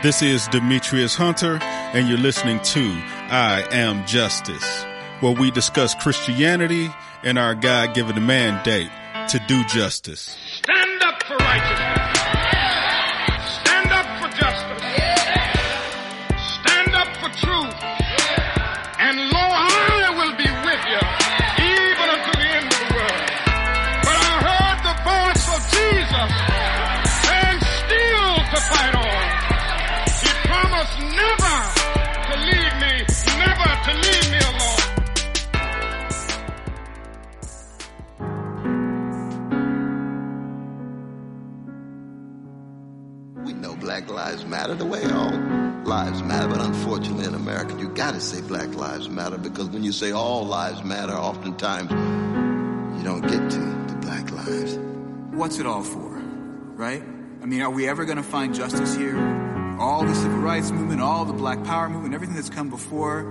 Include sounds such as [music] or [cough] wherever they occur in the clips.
This is Demetrius Hunter, and you're listening to I Am Justice, where we discuss Christianity and our God given mandate to do justice. Stand up for righteousness. Lives Matter the way all lives matter, but unfortunately in America you gotta say Black Lives Matter because when you say all lives matter, oftentimes you don't get to the Black lives. What's it all for? Right? I mean, are we ever going to find justice here? All the civil rights movement, all the black power movement, everything that's come before,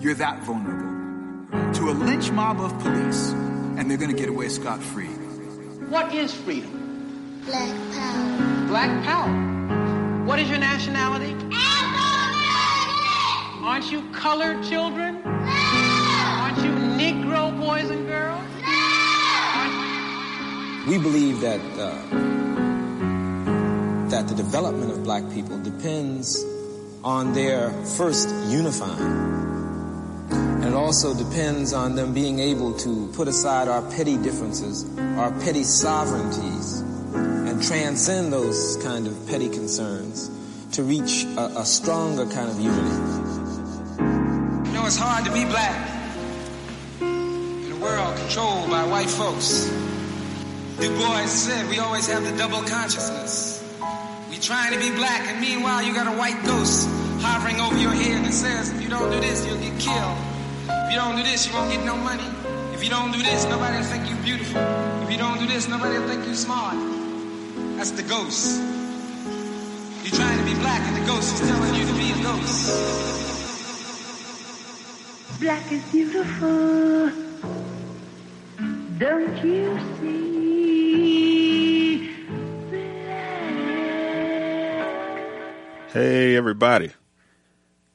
you're that vulnerable to a lynch mob of police, and they're going to get away scot free. What is freedom? Black power. Black power. What is your nationality? Aren't you colored children? No. Aren't you Negro boys and girls? No. We believe that uh, that the development of black people depends on their first unifying. And it also depends on them being able to put aside our petty differences, our petty sovereignties, and transcend those kind of petty concerns to reach a, a stronger kind of unity. You know, it's hard to be black in a world controlled by white folks. Du Bois said we always have the double consciousness. We trying to be black, and meanwhile you got a white ghost hovering over your head that says, if you don't do this, you'll get killed. If you don't do this, you won't get no money. If you don't do this, nobody will think you beautiful. If you don't do this, nobody will think you smart. That's the ghost. You're trying to be black, and the ghost is telling you to be a ghost. Black is beautiful. Don't you see? Black. Hey, everybody.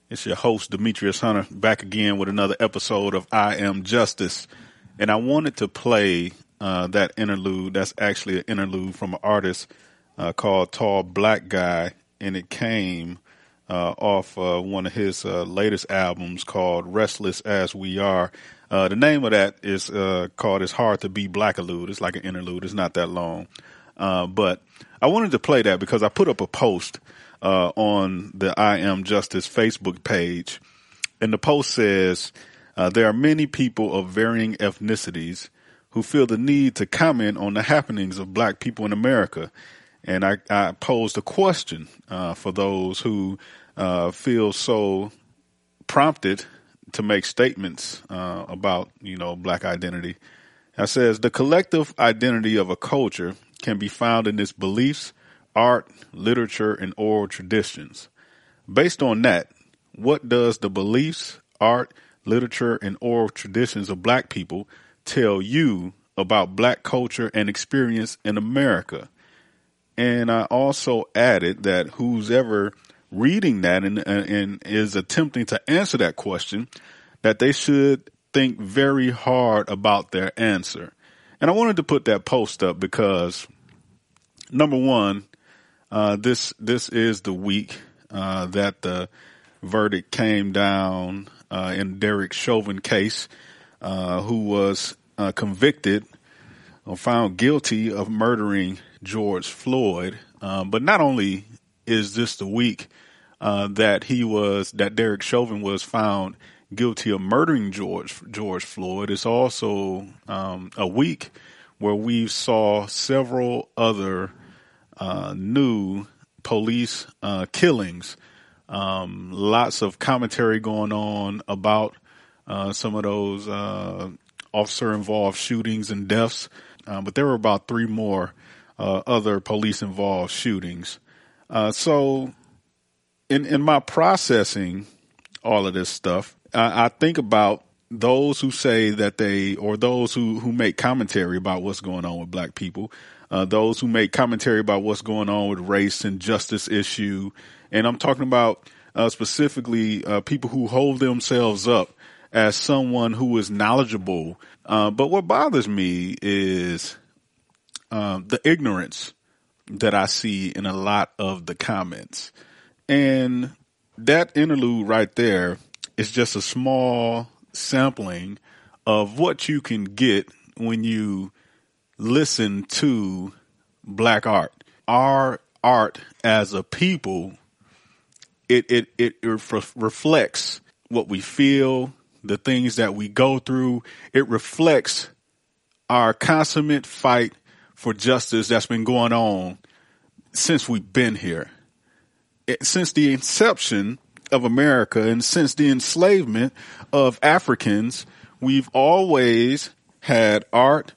It's your host, Demetrius Hunter, back again with another episode of I Am Justice. And I wanted to play uh, that interlude. That's actually an interlude from an artist uh, called Tall Black Guy. And it came uh, off one of his uh, latest albums called Restless as We Are. Uh, the name of that is uh, called It's Hard to Be Black." Blackallude. It's like an interlude. It's not that long. Uh, but I wanted to play that because I put up a post uh, on the I Am Justice Facebook page. And the post says, uh, there are many people of varying ethnicities who feel the need to comment on the happenings of black people in America. And I, I posed a question uh, for those who uh, feel so prompted to make statements uh, about, you know, black identity. I says the collective identity of a culture can be found in its beliefs, art, literature, and oral traditions. Based on that, what does the beliefs, art, literature, and oral traditions of black people tell you about black culture and experience in America? And I also added that who's ever reading that and, and, and is attempting to answer that question, that they should think very hard about their answer. And I wanted to put that post up because number one, uh, this this is the week uh, that the verdict came down uh, in Derek Chauvin case, uh, who was uh, convicted or found guilty of murdering George Floyd. Um, but not only is this the week uh, that he was that Derek Chauvin was found guilty of murdering George George Floyd, it's also um, a week where we saw several other uh, new police uh, killings. Um, lots of commentary going on about uh, some of those uh, officer involved shootings and deaths, uh, but there were about three more uh, other police involved shootings. Uh, so, in in my processing all of this stuff, I, I think about those who say that they or those who who make commentary about what's going on with black people uh, those who make commentary about what's going on with race and justice issue. And I'm talking about uh, specifically uh, people who hold themselves up as someone who is knowledgeable. Uh, but what bothers me is um, the ignorance that I see in a lot of the comments. And that interlude right there is just a small sampling of what you can get when you listen to black art. Our art as a people, it, it, it ref- reflects what we feel, the things that we go through. It reflects our consummate fight for justice that's been going on since we've been here. It, since the inception of America and since the enslavement of Africans, we've always had art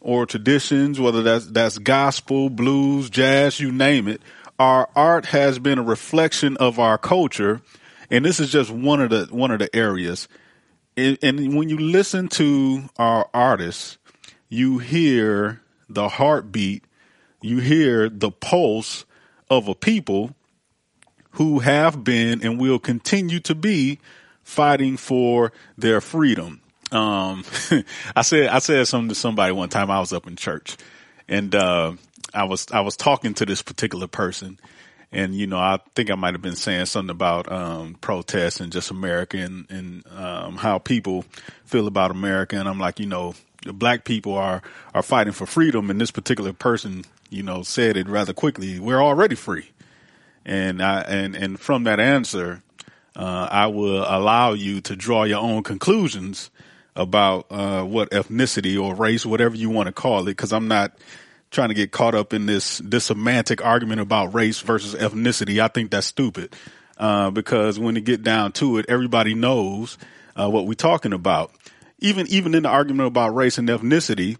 or traditions, whether that's, that's gospel, blues, jazz, you name it. Our art has been a reflection of our culture. And this is just one of the, one of the areas. And, and when you listen to our artists, you hear the heartbeat, you hear the pulse of a people who have been and will continue to be fighting for their freedom. Um, [laughs] I said, I said something to somebody one time. I was up in church and, uh, I was, I was talking to this particular person and, you know, I think I might have been saying something about, um, protests and just America and, and, um, how people feel about America. And I'm like, you know, black people are, are fighting for freedom. And this particular person, you know, said it rather quickly. We're already free. And I, and, and from that answer, uh, I will allow you to draw your own conclusions about, uh, what ethnicity or race, whatever you want to call it. Cause I'm not trying to get caught up in this, this semantic argument about race versus ethnicity. I think that's stupid. Uh, because when you get down to it, everybody knows, uh, what we're talking about. Even, even in the argument about race and ethnicity,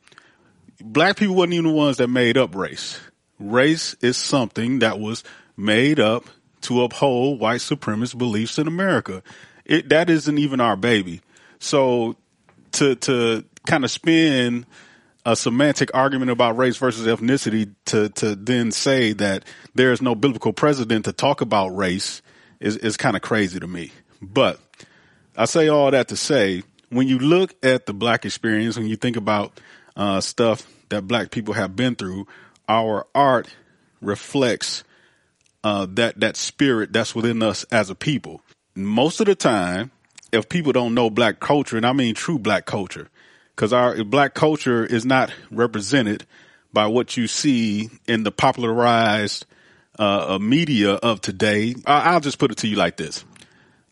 black people wasn't even the ones that made up race. Race is something that was made up to uphold white supremacist beliefs in America. It, that isn't even our baby. So to, to kind of spin a semantic argument about race versus ethnicity to, to then say that there is no biblical precedent to talk about race is, is kind of crazy to me. But I say all that to say, when you look at the black experience, when you think about, uh, stuff that black people have been through, our art reflects uh, that that spirit that's within us as a people. Most of the time, if people don't know black culture, and I mean true black culture, because our black culture is not represented by what you see in the popularized uh, media of today. I- will just put it to you like this: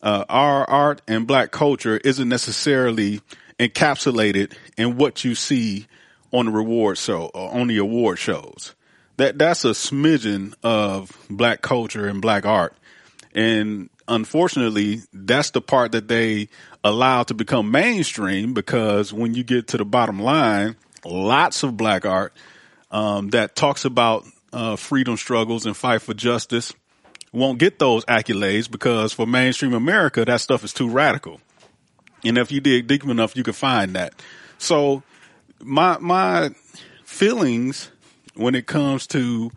uh, our art and black culture isn't necessarily encapsulated in what you see on the reward show or on the award shows that that's a smidgen of black culture and black art. And unfortunately, that's the part that they allow to become mainstream because when you get to the bottom line, lots of black art um, that talks about uh, freedom struggles and fight for justice won't get those accolades because for mainstream America, that stuff is too radical. And if you dig deep enough, you can find that. So my my feelings when it comes to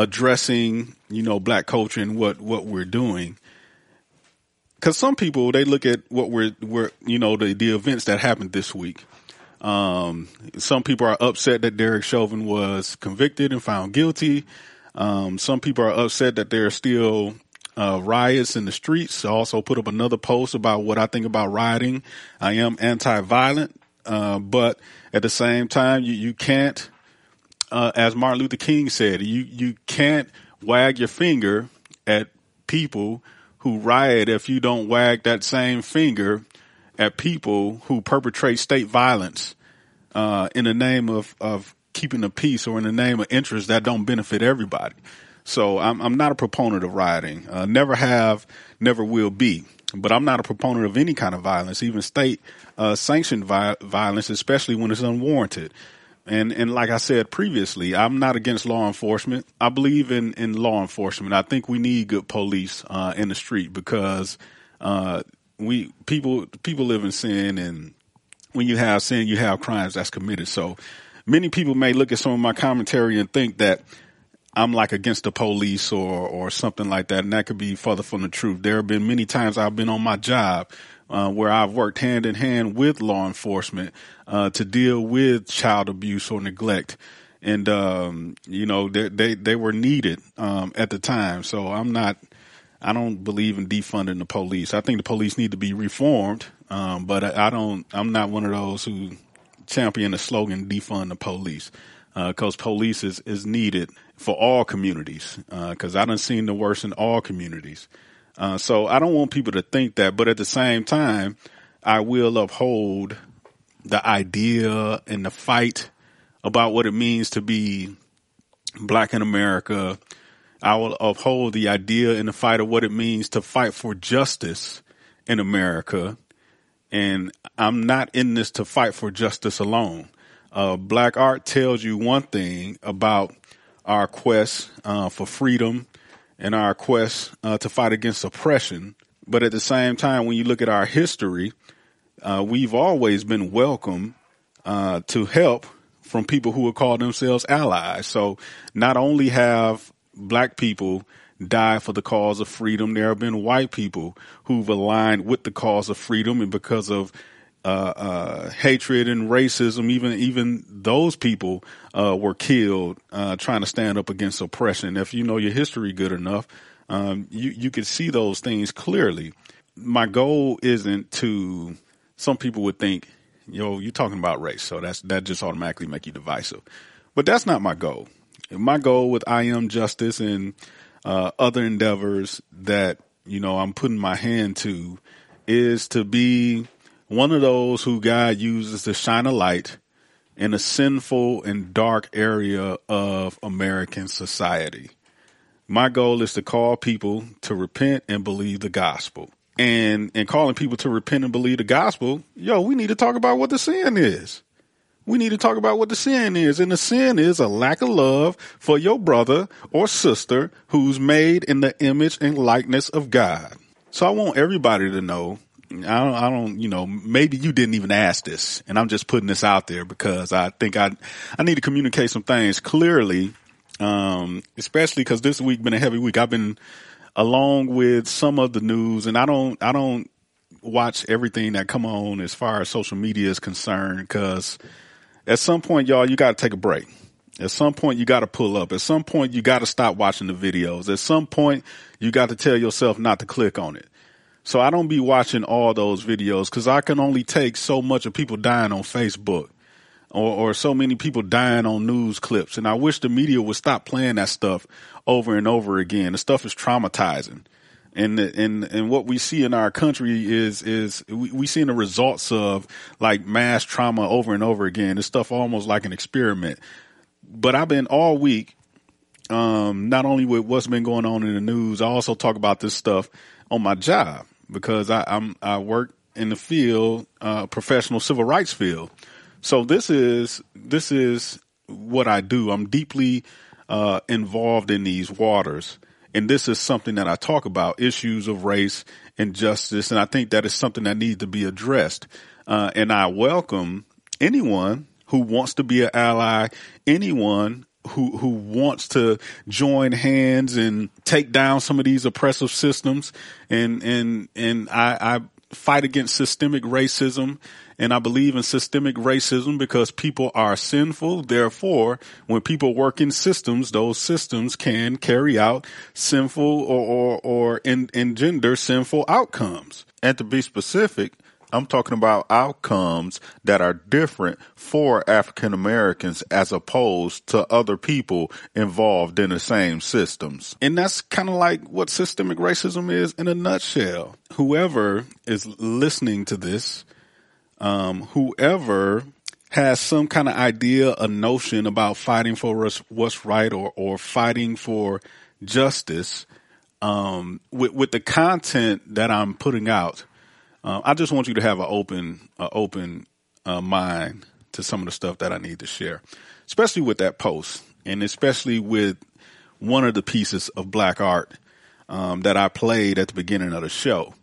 addressing, you know, black culture and what, what we're doing. Cause some people, they look at what we're, we're, you know, the, the events that happened this week. Um, some people are upset that Derek Chauvin was convicted and found guilty. Um, some people are upset that there are still, uh, riots in the streets. I also put up another post about what I think about rioting. I am anti-violent, uh, but at the same time, you, you can't, uh, as Martin Luther King said, you you can't wag your finger at people who riot if you don't wag that same finger at people who perpetrate state violence uh, in the name of of keeping the peace or in the name of interests that don't benefit everybody. So I'm I'm not a proponent of rioting. Uh, never have, never will be. But I'm not a proponent of any kind of violence, even state uh, sanctioned vi- violence, especially when it's unwarranted. And and like I said previously, I'm not against law enforcement. I believe in in law enforcement. I think we need good police uh, in the street because uh, we people people live in sin, and when you have sin, you have crimes that's committed. So many people may look at some of my commentary and think that I'm like against the police or, or something like that. And that could be further from the truth. There have been many times I've been on my job, uh, where I've worked hand in hand with law enforcement, uh, to deal with child abuse or neglect. And, um, you know, they, they, they were needed, um, at the time. So I'm not, I don't believe in defunding the police. I think the police need to be reformed. Um, but I, I don't, I'm not one of those who champion the slogan defund the police. Uh, cause police is, is needed for all communities. Uh, cause I don't seen the worst in all communities. Uh, so I don't want people to think that, but at the same time, I will uphold the idea and the fight about what it means to be black in America. I will uphold the idea and the fight of what it means to fight for justice in America. And I'm not in this to fight for justice alone. Uh, black art tells you one thing about our quest uh, for freedom and our quest uh, to fight against oppression. But at the same time, when you look at our history, uh, we've always been welcome uh, to help from people who would call themselves allies. So not only have black people died for the cause of freedom, there have been white people who've aligned with the cause of freedom, and because of uh, uh, hatred and racism, even even those people uh, were killed uh, trying to stand up against oppression. If you know your history good enough, um, you you could see those things clearly. My goal isn't to. Some people would think, yo, you're talking about race, so that's that just automatically make you divisive. But that's not my goal. My goal with I am justice and uh, other endeavors that you know I'm putting my hand to is to be one of those who God uses to shine a light in a sinful and dark area of American society. My goal is to call people to repent and believe the gospel. And in calling people to repent and believe the gospel, yo, we need to talk about what the sin is. We need to talk about what the sin is. And the sin is a lack of love for your brother or sister who's made in the image and likeness of God. So I want everybody to know I don't, I don't, you know, maybe you didn't even ask this and I'm just putting this out there because I think I, I need to communicate some things clearly. Um, especially cause this week been a heavy week. I've been along with some of the news and I don't, I don't watch everything that come on as far as social media is concerned. Cause at some point, y'all, you got to take a break. At some point, you got to pull up. At some point, you got to stop watching the videos. At some point, you got to tell yourself not to click on it. So I don't be watching all those videos because I can only take so much of people dying on Facebook or, or so many people dying on news clips. And I wish the media would stop playing that stuff over and over again. The stuff is traumatizing. And, and, and what we see in our country is, is we, we seeing the results of like mass trauma over and over again. This stuff almost like an experiment. But I've been all week, um, not only with what's been going on in the news, I also talk about this stuff on my job because I, I'm I work in the field, uh, professional civil rights field. So this is this is what I do. I'm deeply uh, involved in these waters, and this is something that I talk about: issues of race and justice. And I think that is something that needs to be addressed. Uh, and I welcome anyone who wants to be an ally, anyone who who wants to join hands and take down some of these oppressive systems and and and I, I fight against systemic racism and I believe in systemic racism because people are sinful. Therefore, when people work in systems, those systems can carry out sinful or or, or engender sinful outcomes. And to be specific, I'm talking about outcomes that are different for African Americans as opposed to other people involved in the same systems. And that's kind of like what systemic racism is in a nutshell. Whoever is listening to this, um, whoever has some kind of idea, a notion about fighting for what's right or, or fighting for justice, um, with, with the content that I'm putting out, uh, I just want you to have an open, open uh, mind to some of the stuff that I need to share, especially with that post, and especially with one of the pieces of black art um, that I played at the beginning of the show.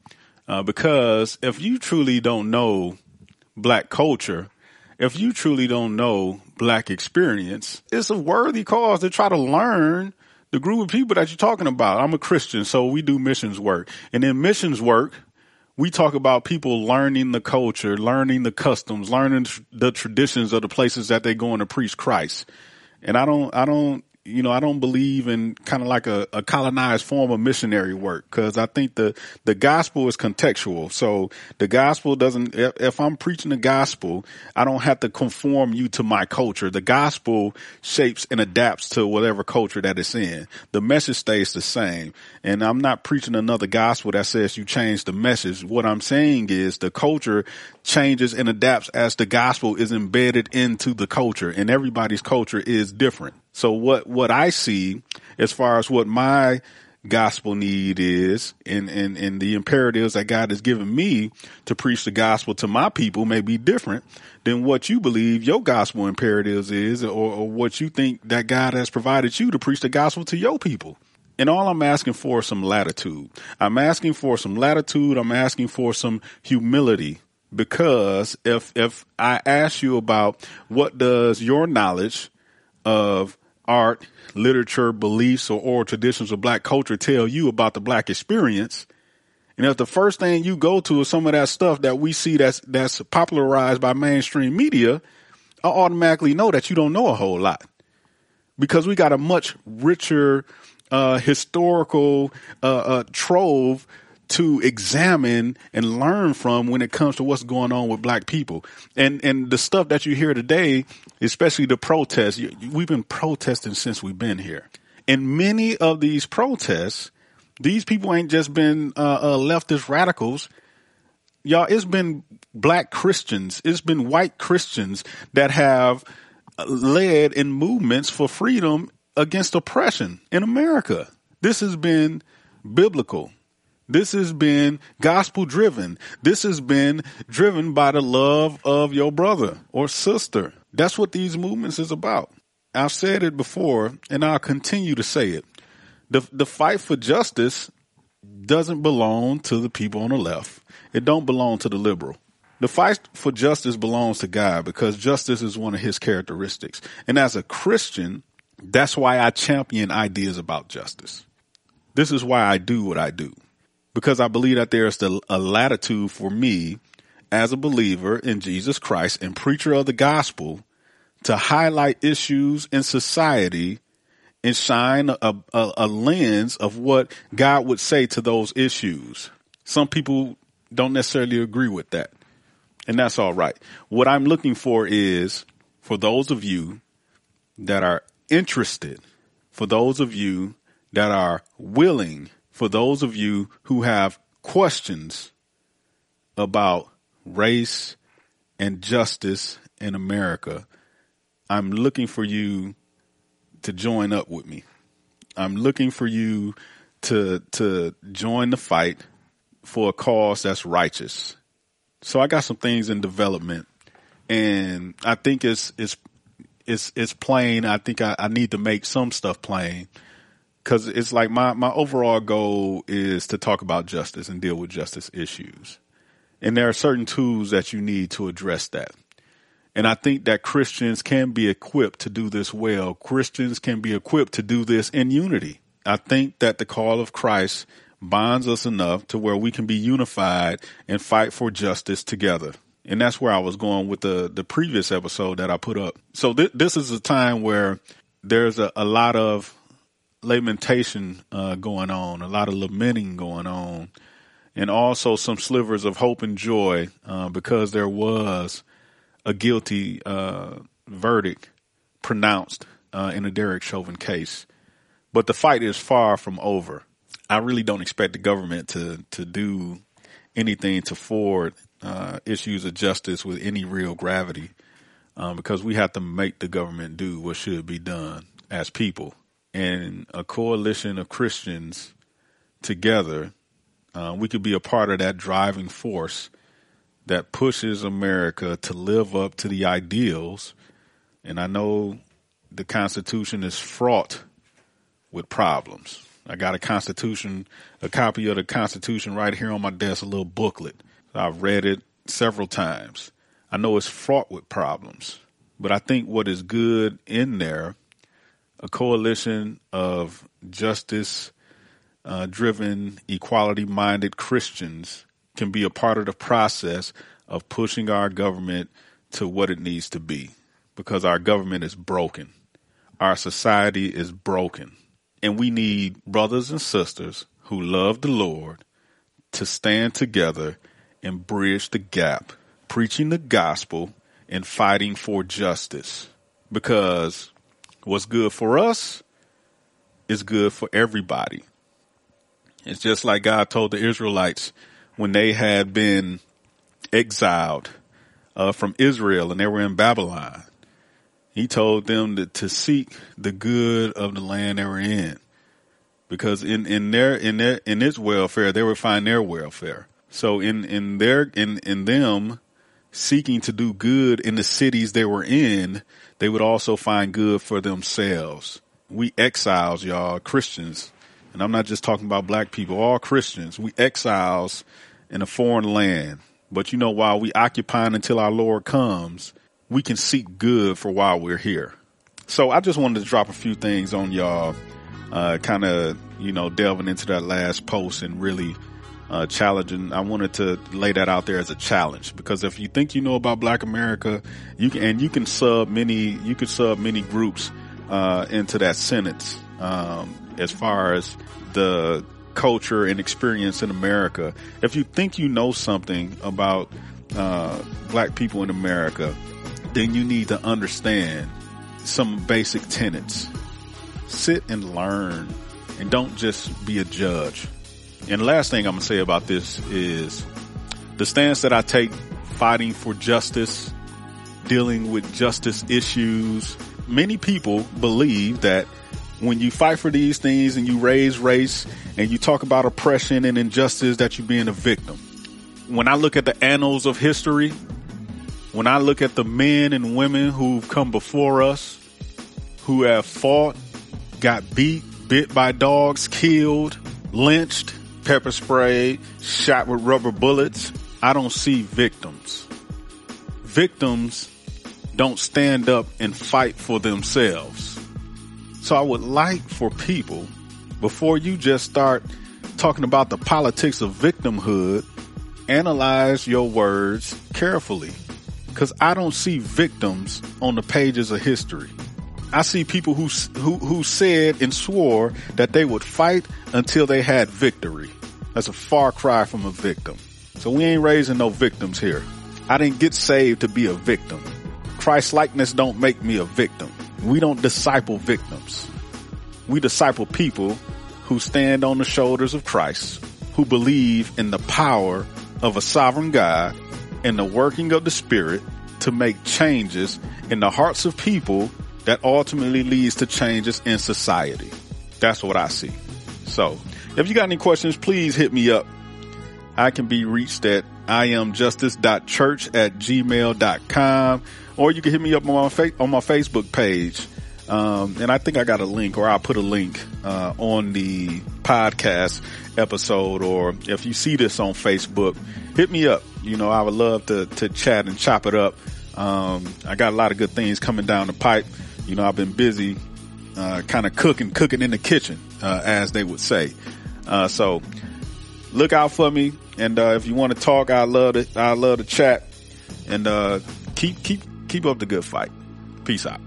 Uh, because if you truly don't know black culture, if you truly don't know black experience, it's a worthy cause to try to learn the group of people that you're talking about. I'm a Christian, so we do missions work. And in missions work, we talk about people learning the culture, learning the customs, learning the traditions of the places that they going to preach Christ. And I don't, I don't, you know, I don't believe in kind of like a, a colonized form of missionary work because I think the, the gospel is contextual. So the gospel doesn't, if, if I'm preaching the gospel, I don't have to conform you to my culture. The gospel shapes and adapts to whatever culture that it's in. The message stays the same. And I'm not preaching another gospel that says you change the message. What I'm saying is the culture changes and adapts as the gospel is embedded into the culture and everybody's culture is different. So what, what I see as far as what my gospel need is and, and, and the imperatives that God has given me to preach the gospel to my people may be different than what you believe your gospel imperatives is or, or what you think that God has provided you to preach the gospel to your people. And all I'm asking for is some latitude. I'm asking for some latitude. I'm asking for some humility because if, if I ask you about what does your knowledge of art, literature, beliefs, or oral traditions of black culture tell you about the black experience, and if the first thing you go to is some of that stuff that we see that's that's popularized by mainstream media, I automatically know that you don't know a whole lot. Because we got a much richer uh, historical uh, uh, trove to examine and learn from when it comes to what's going on with black people. And and the stuff that you hear today, especially the protests, we've been protesting since we've been here. And many of these protests, these people ain't just been uh, uh, leftist radicals. Y'all, it's been black Christians, it's been white Christians that have led in movements for freedom against oppression in America. This has been biblical. This has been gospel driven. This has been driven by the love of your brother or sister. That's what these movements is about. I've said it before and I'll continue to say it. The, the fight for justice doesn't belong to the people on the left. It don't belong to the liberal. The fight for justice belongs to God because justice is one of his characteristics. And as a Christian, that's why I champion ideas about justice. This is why I do what I do because I believe that there's the, a latitude for me as a believer in Jesus Christ and preacher of the gospel to highlight issues in society and shine a, a, a lens of what God would say to those issues. Some people don't necessarily agree with that. And that's all right. What I'm looking for is for those of you that are interested, for those of you that are willing, for those of you who have questions about race and justice in America, I'm looking for you to join up with me. I'm looking for you to to join the fight for a cause that's righteous. So I got some things in development and I think it's it's it's it's plain. I think I, I need to make some stuff plain because it's like my my overall goal is to talk about justice and deal with justice issues, and there are certain tools that you need to address that. And I think that Christians can be equipped to do this well. Christians can be equipped to do this in unity. I think that the call of Christ bonds us enough to where we can be unified and fight for justice together. And that's where I was going with the, the previous episode that I put up. So th- this is a time where there's a, a lot of lamentation uh, going on, a lot of lamenting going on, and also some slivers of hope and joy uh, because there was a guilty uh, verdict pronounced uh, in the Derek Chauvin case. But the fight is far from over. I really don't expect the government to to do anything to forward uh, issues of justice with any real gravity, um, because we have to make the government do what should be done as people. And a coalition of Christians together, uh, we could be a part of that driving force that pushes America to live up to the ideals. And I know the Constitution is fraught with problems. I got a Constitution, a copy of the Constitution right here on my desk, a little booklet. I've read it several times. I know it's fraught with problems. But I think what is good in there, a coalition of justice uh, driven, equality minded Christians can be a part of the process of pushing our government to what it needs to be because our government is broken. Our society is broken. And we need brothers and sisters who love the Lord to stand together and bridge the gap, preaching the gospel and fighting for justice. Because what's good for us is good for everybody. It's just like God told the Israelites when they had been exiled uh, from Israel and they were in Babylon. He told them to, to seek the good of the land they were in, because in in their in their in its welfare they would find their welfare. So in in their in in them seeking to do good in the cities they were in, they would also find good for themselves. We exiles, y'all, Christians, and I'm not just talking about black people, all Christians, we exiles in a foreign land. But you know, while we occupying until our Lord comes, we can seek good for while we're here. So I just wanted to drop a few things on y'all, uh, kind of, you know, delving into that last post and really, uh, challenging. I wanted to lay that out there as a challenge because if you think you know about black America, you can, and you can sub many, you can sub many groups, uh, into that sentence, um, as far as the culture and experience in America. If you think you know something about, uh, black people in America, then you need to understand some basic tenets. Sit and learn and don't just be a judge. And last thing I'm going to say about this is the stance that I take fighting for justice, dealing with justice issues. Many people believe that when you fight for these things and you raise race and you talk about oppression and injustice that you're being a victim. When I look at the annals of history, when I look at the men and women who've come before us, who have fought, got beat, bit by dogs, killed, lynched, pepper sprayed, shot with rubber bullets, I don't see victims. Victims don't stand up and fight for themselves. So I would like for people, before you just start talking about the politics of victimhood, analyze your words carefully. Cause I don't see victims on the pages of history. I see people who, who, who said and swore that they would fight until they had victory. That's a far cry from a victim. So we ain't raising no victims here. I didn't get saved to be a victim. Christ likeness don't make me a victim. We don't disciple victims. We disciple people who stand on the shoulders of Christ, who believe in the power of a sovereign God and the working of the spirit to make changes in the hearts of people that ultimately leads to changes in society. That's what I see. So if you got any questions, please hit me up. I can be reached at iamjustice.church at gmail.com or you can hit me up on my, fa- on my Facebook page. Um, and I think I got a link or I'll put a link, uh, on the podcast episode or if you see this on Facebook, hit me up. You know, I would love to, to chat and chop it up. Um, I got a lot of good things coming down the pipe. You know, I've been busy, uh, kind of cooking, cooking in the kitchen, uh, as they would say. Uh, so look out for me. And, uh, if you want to talk, I love to, I love to chat and, uh, keep, keep, keep up the good fight. Peace out.